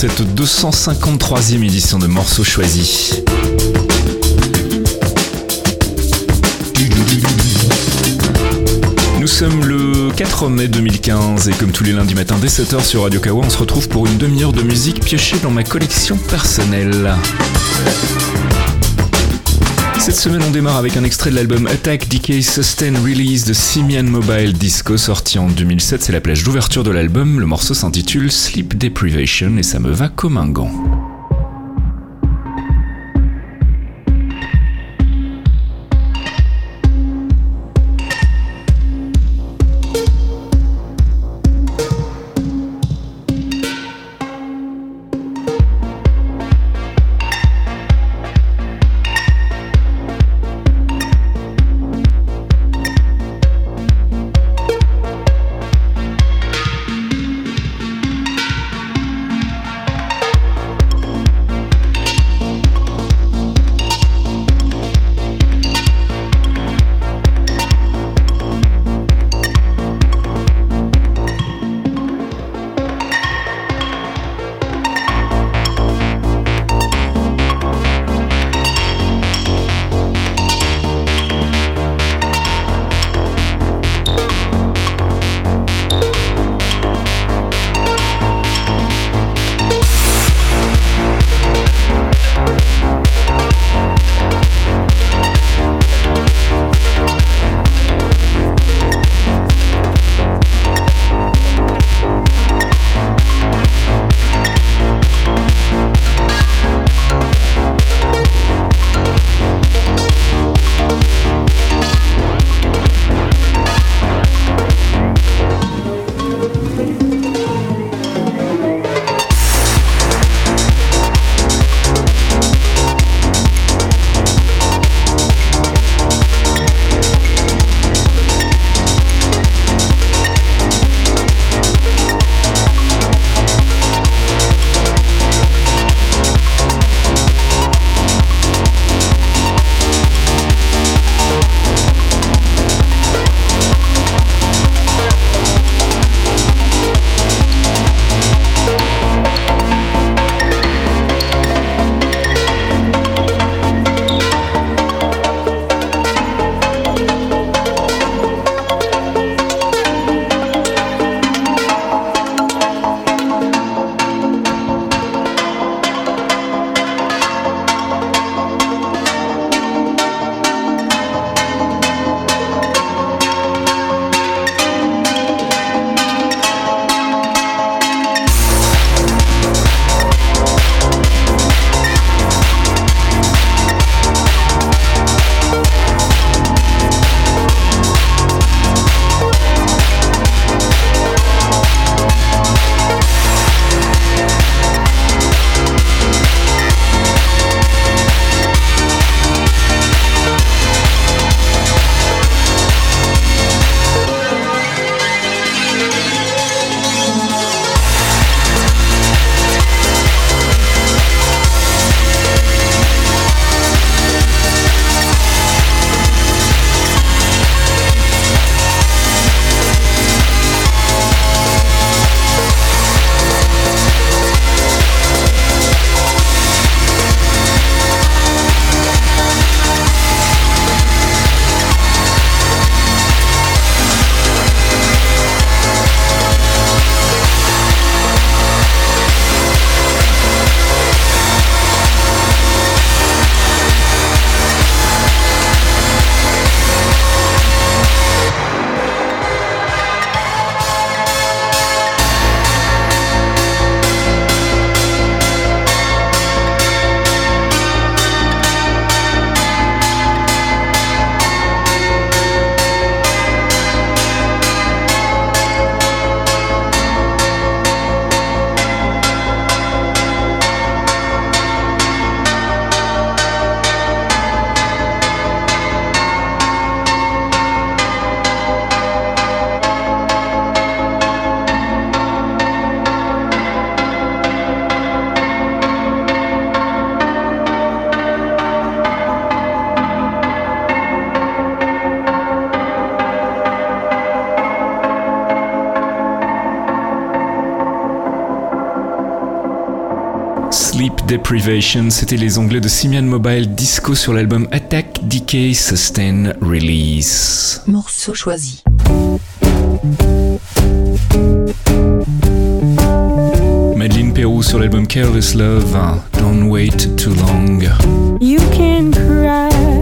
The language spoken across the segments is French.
Cette 253e édition de Morceaux Choisis. Nous sommes le 4 mai 2015 et comme tous les lundis matins dès 7h sur Radio Kawa, on se retrouve pour une demi-heure de musique piochée dans ma collection personnelle. Cette semaine, on démarre avec un extrait de l'album Attack, Decay, Sustain, Release de Simian Mobile Disco, sorti en 2007. C'est la plage d'ouverture de l'album. Le morceau s'intitule Sleep Deprivation et ça me va comme un gant. Sleep Deprivation, c'était les onglets de Simian Mobile Disco sur l'album Attack, Decay, Sustain, Release. Morceau choisi. Madeleine Perrou sur l'album Careless Love, hein. Don't Wait Too Long. You can cry.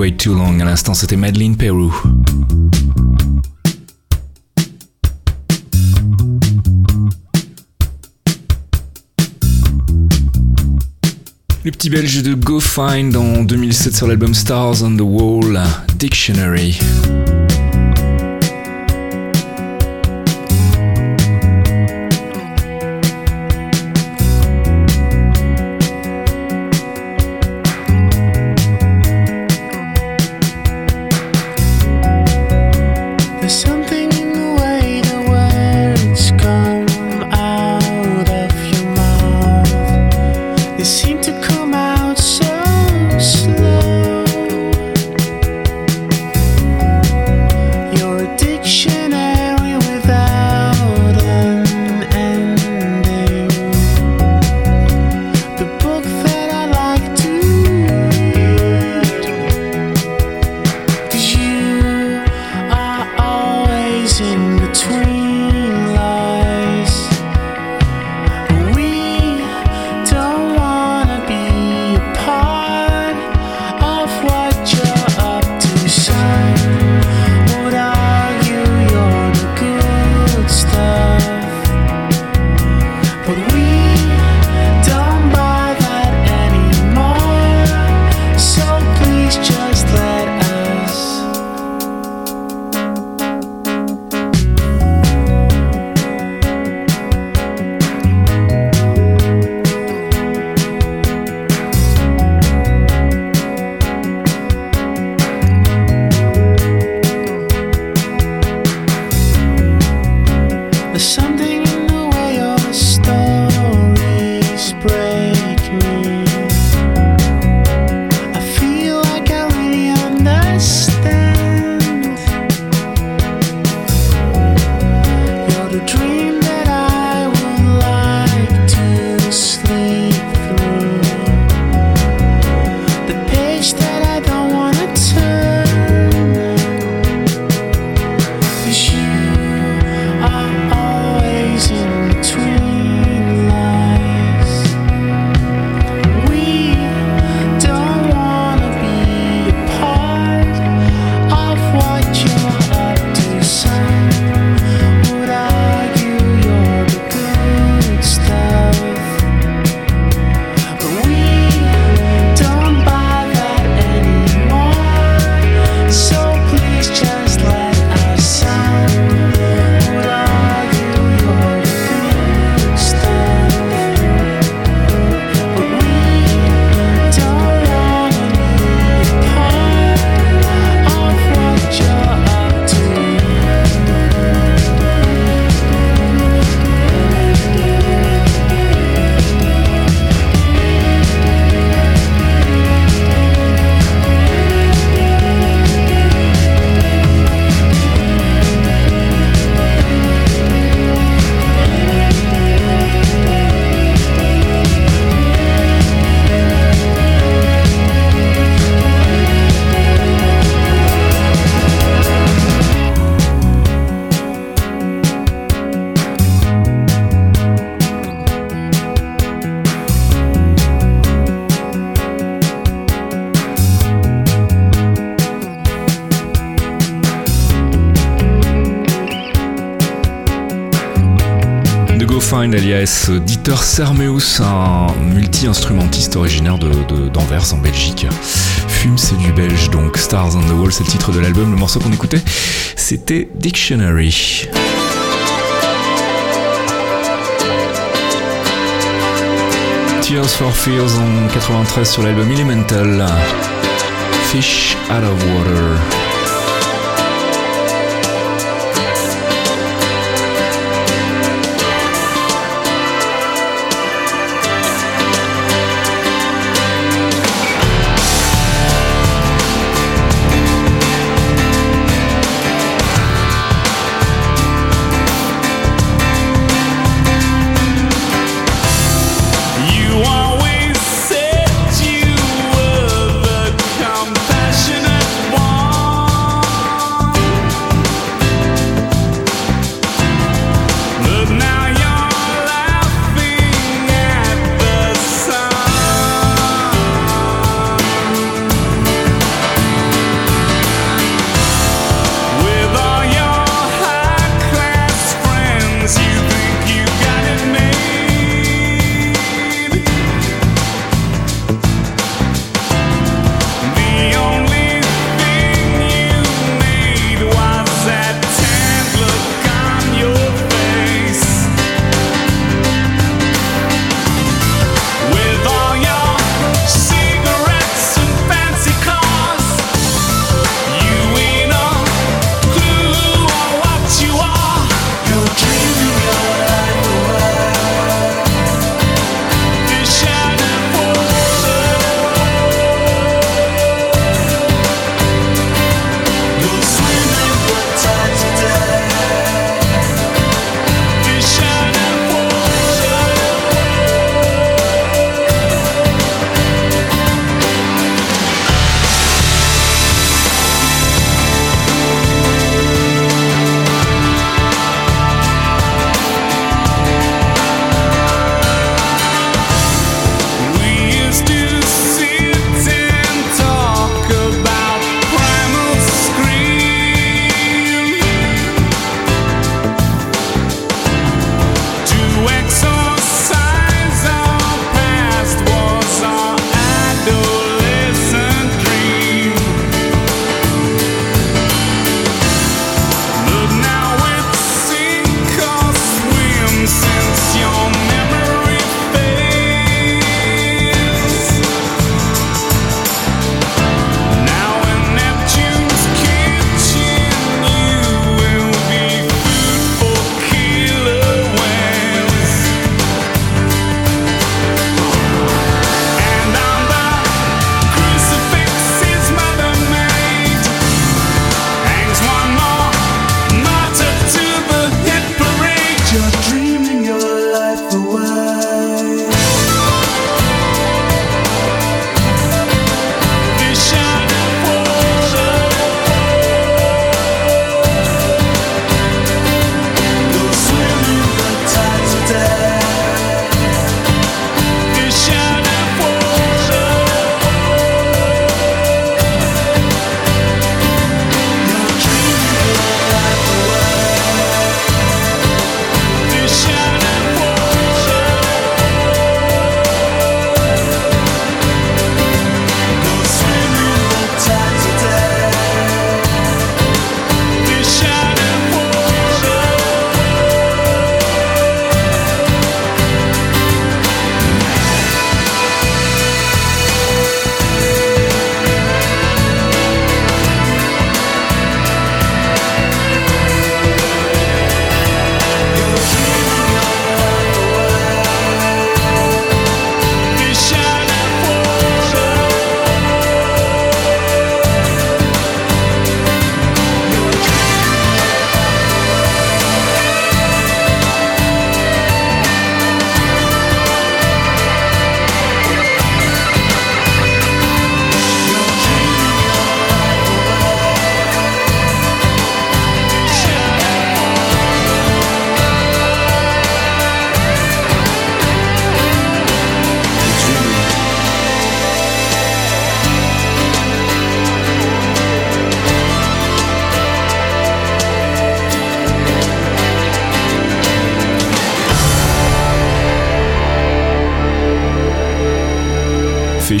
Way Too Long. À l'instant, c'était Madeleine Peru. Le petit belge de Go Find en 2007 sur l'album Stars on the Wall, Dictionary. Alias Dieter Sermeus, un multi-instrumentiste originaire d'Anvers en Belgique. Fume, c'est du belge, donc Stars on the Wall, c'est le titre de l'album. Le morceau qu'on écoutait, c'était Dictionary. Tears for Fears en 93 sur l'album Elemental. Fish out of water.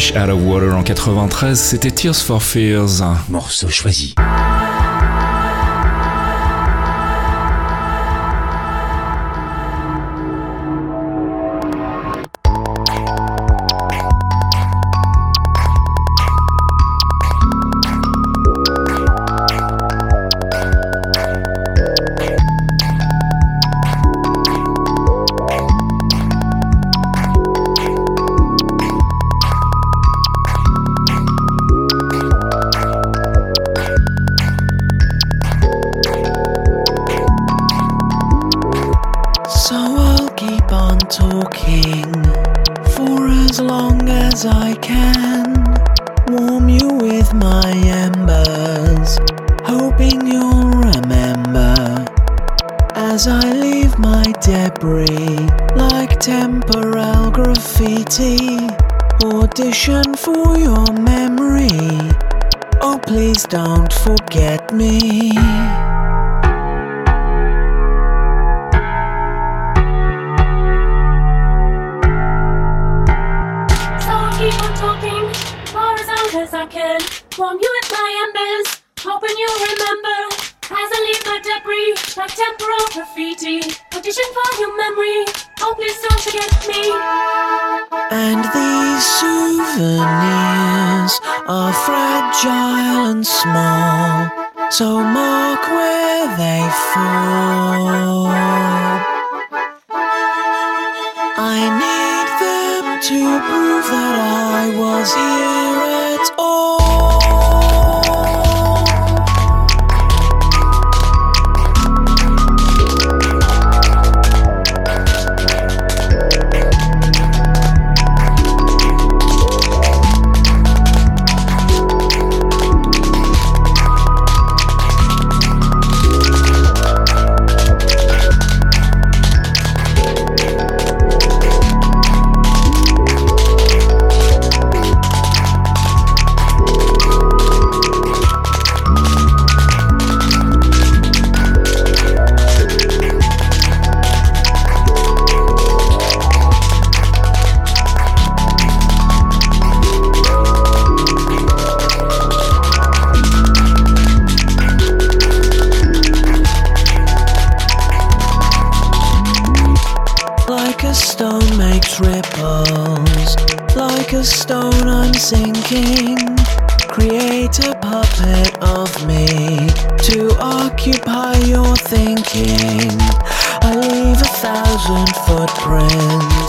Out of Water en 93, c'était Tears for Fears. Morceau choisi. as I can, warm you with my embers, hoping you'll remember. As I leave my debris, like temporal graffiti, audition for your memory. Oh, please don't forget me. I need them to prove that I was here at all. thinking. Create a puppet of me to occupy your thinking. I leave a thousand footprints.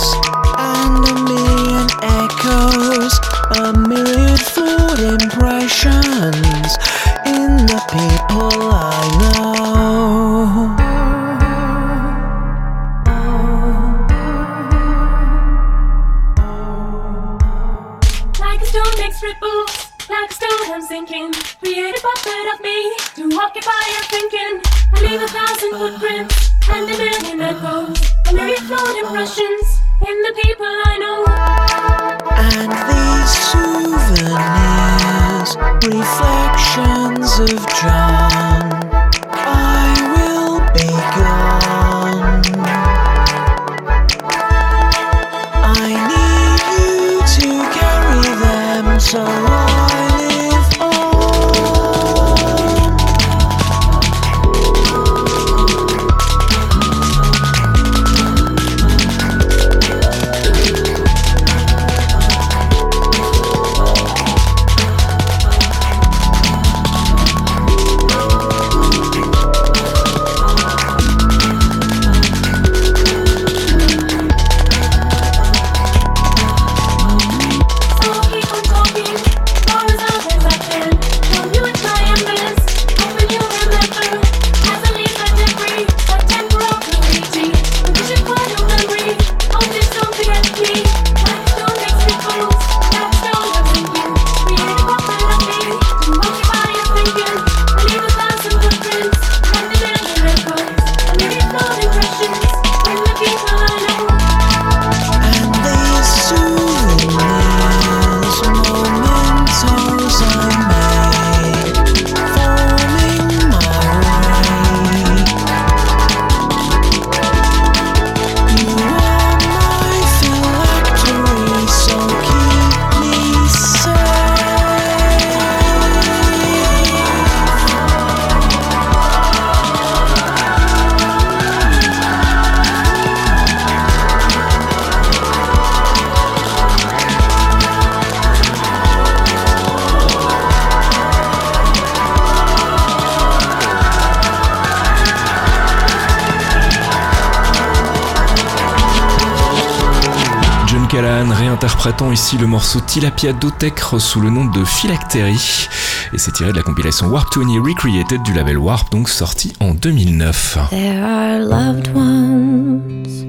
Réinterprétant ici le morceau Tilapia d'Otecre sous le nom de Phylactery. Et c'est tiré de la compilation Warp 20 Recreated du label Warp, donc sorti en 2009. There are loved ones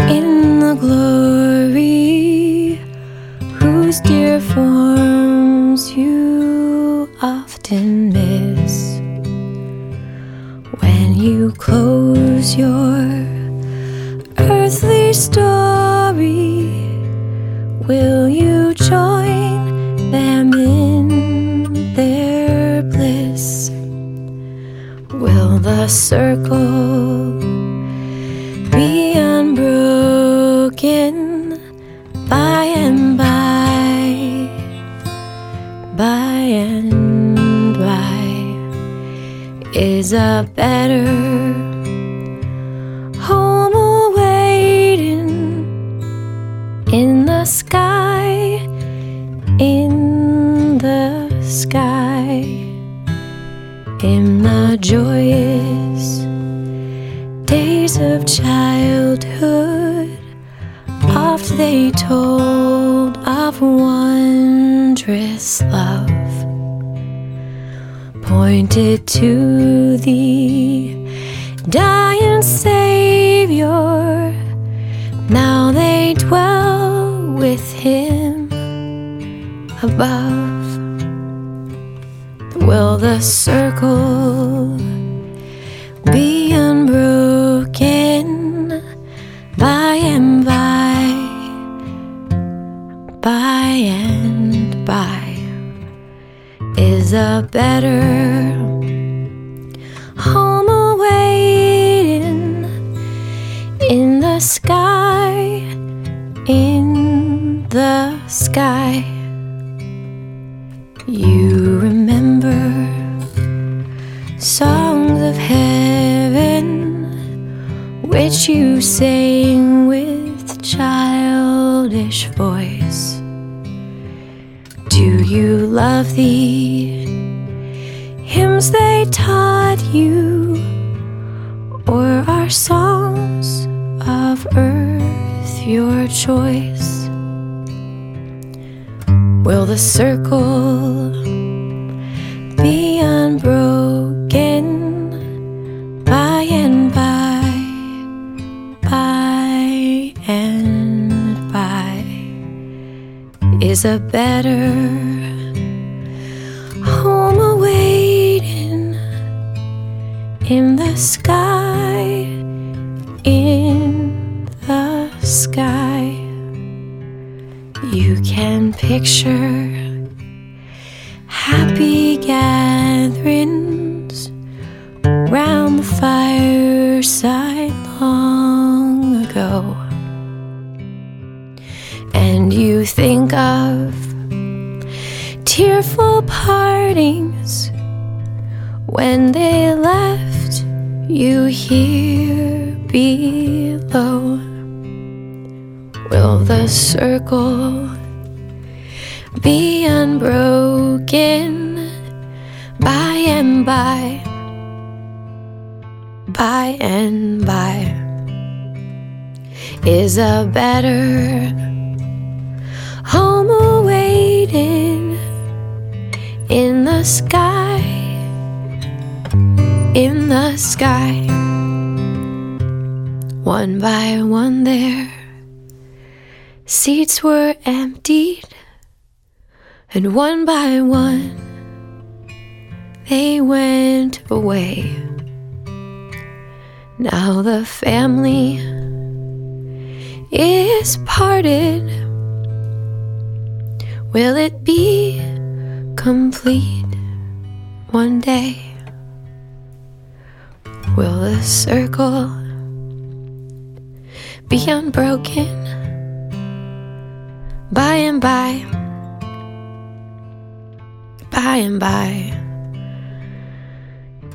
in the glory Will you join them in their bliss? Will the circle be unbroken by and by? By and by is a better wondrous love, pointed to the dying Savior. Now they dwell with Him above. Will the circle a better home awaiting in the sky, in the sky. You remember songs of heaven which you sang with childish voice. Do you love the choice? Will the circle be unbroken by and by, by and by? Is a better home awaiting in the sky, picture is a better home awaiting in the sky, in the sky. One by one there Seats were emptied, and one by one they went away. Now the family is parted. Will it be complete one day? Will the circle be unbroken? by and by, by and by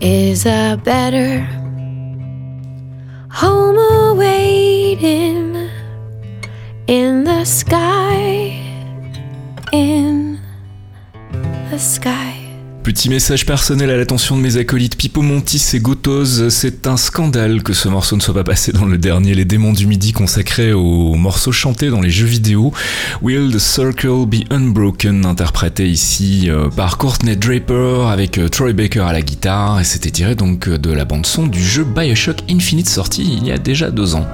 is a better home awaiting in the sky, in the sky. Petit message personnel à l'attention de mes acolytes Pipo Montis et Gotos, c'est un scandale que ce morceau ne soit pas passé dans le dernier Les Démons du Midi consacré aux morceaux chantés dans les jeux vidéo. Will the Circle Be Unbroken, interprété ici euh, par Courtney Draper avec euh, Troy Baker à la guitare, et c'était tiré donc euh, de la bande son du jeu Bioshock Infinite sorti il y a déjà deux ans.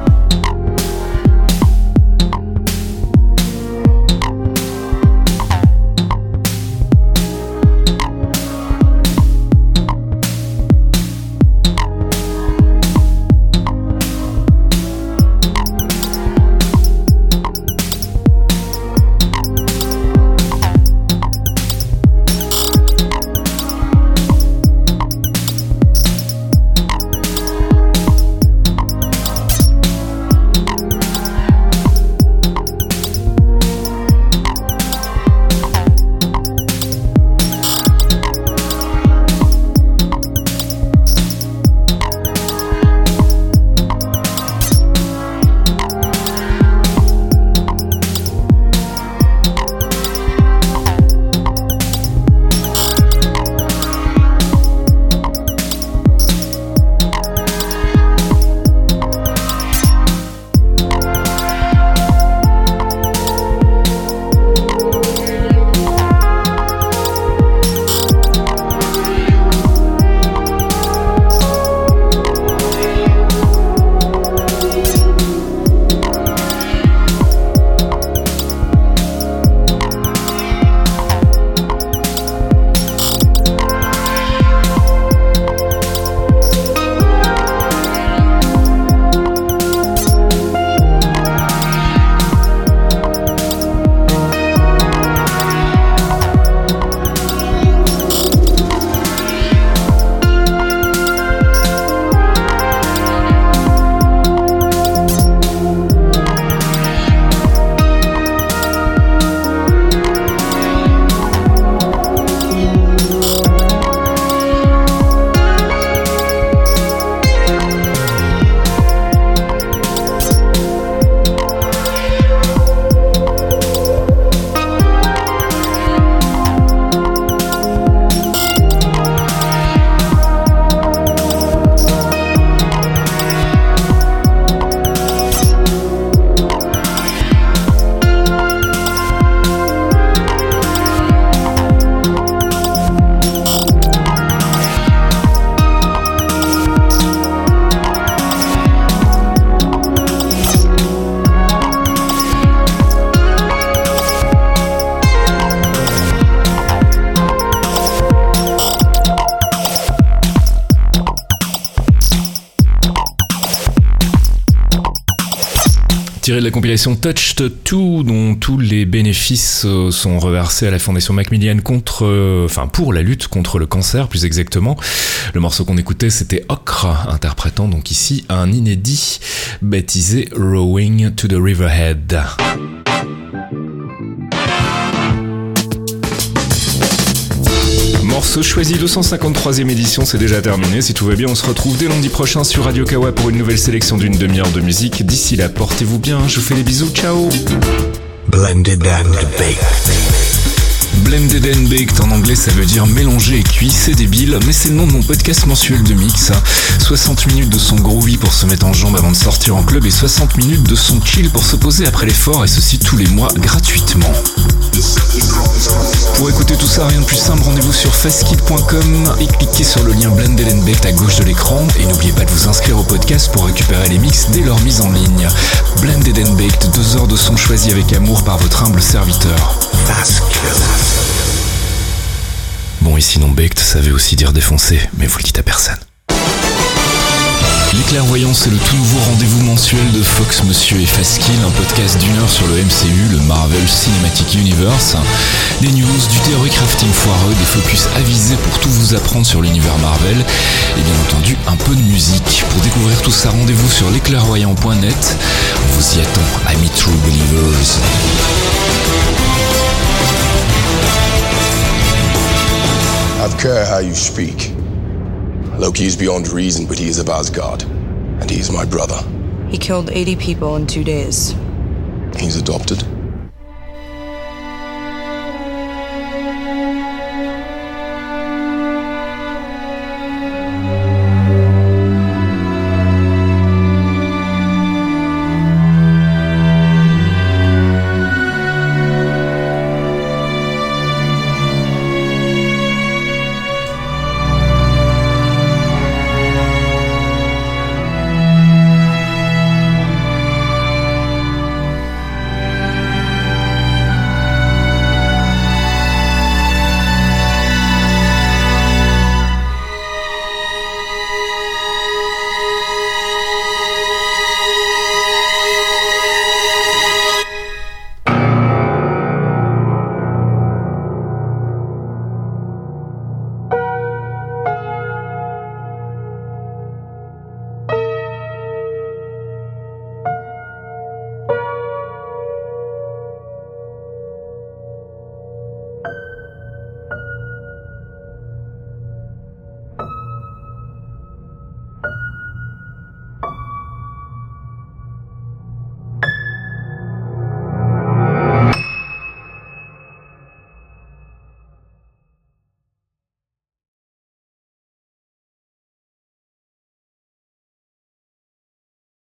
Compilation Touched 2 dont tous les bénéfices euh, sont reversés à la fondation Macmillan contre, euh, enfin pour la lutte contre le cancer plus exactement. Le morceau qu'on écoutait c'était Ocre interprétant donc ici un inédit baptisé Rowing to the Riverhead. Morceau choisi 253e édition, c'est déjà terminé. Si tout va bien, on se retrouve dès lundi prochain sur Radio Kawa pour une nouvelle sélection d'une demi-heure de musique. D'ici là, portez-vous bien, je vous fais des bisous, ciao. Blended and Baked en anglais ça veut dire mélanger et cuit, c'est débile, mais c'est le nom de mon podcast mensuel de mix. 60 minutes de son groovy pour se mettre en jambe avant de sortir en club et 60 minutes de son chill pour se poser après l'effort et ceci tous les mois gratuitement. Pour écouter tout ça, rien de plus simple, rendez-vous sur fastkill.com et cliquez sur le lien Blended and Baked à gauche de l'écran et n'oubliez pas de vous inscrire au podcast pour récupérer les mix dès leur mise en ligne. Blended and Baked, deux heures de son choisi avec amour par votre humble serviteur. Bon, et sinon Baked, ça veut aussi dire défoncer, mais vous le dites à personne. Les clairvoyants, c'est le tout nouveau rendez-vous mensuel de Fox Monsieur et Faskill, un podcast d'une heure sur le MCU, le Marvel Cinematic Universe. Des news, du théorie crafting foireux, des focus avisés pour tout vous apprendre sur l'univers Marvel, et bien entendu un peu de musique. Pour découvrir tout ça, rendez-vous sur lesclairvoyants.net. On vous y attend, amis True Believers. I care how you speak. Loki is beyond reason, but he is of Asgard. And he is my brother. He killed 80 people in two days. He's adopted.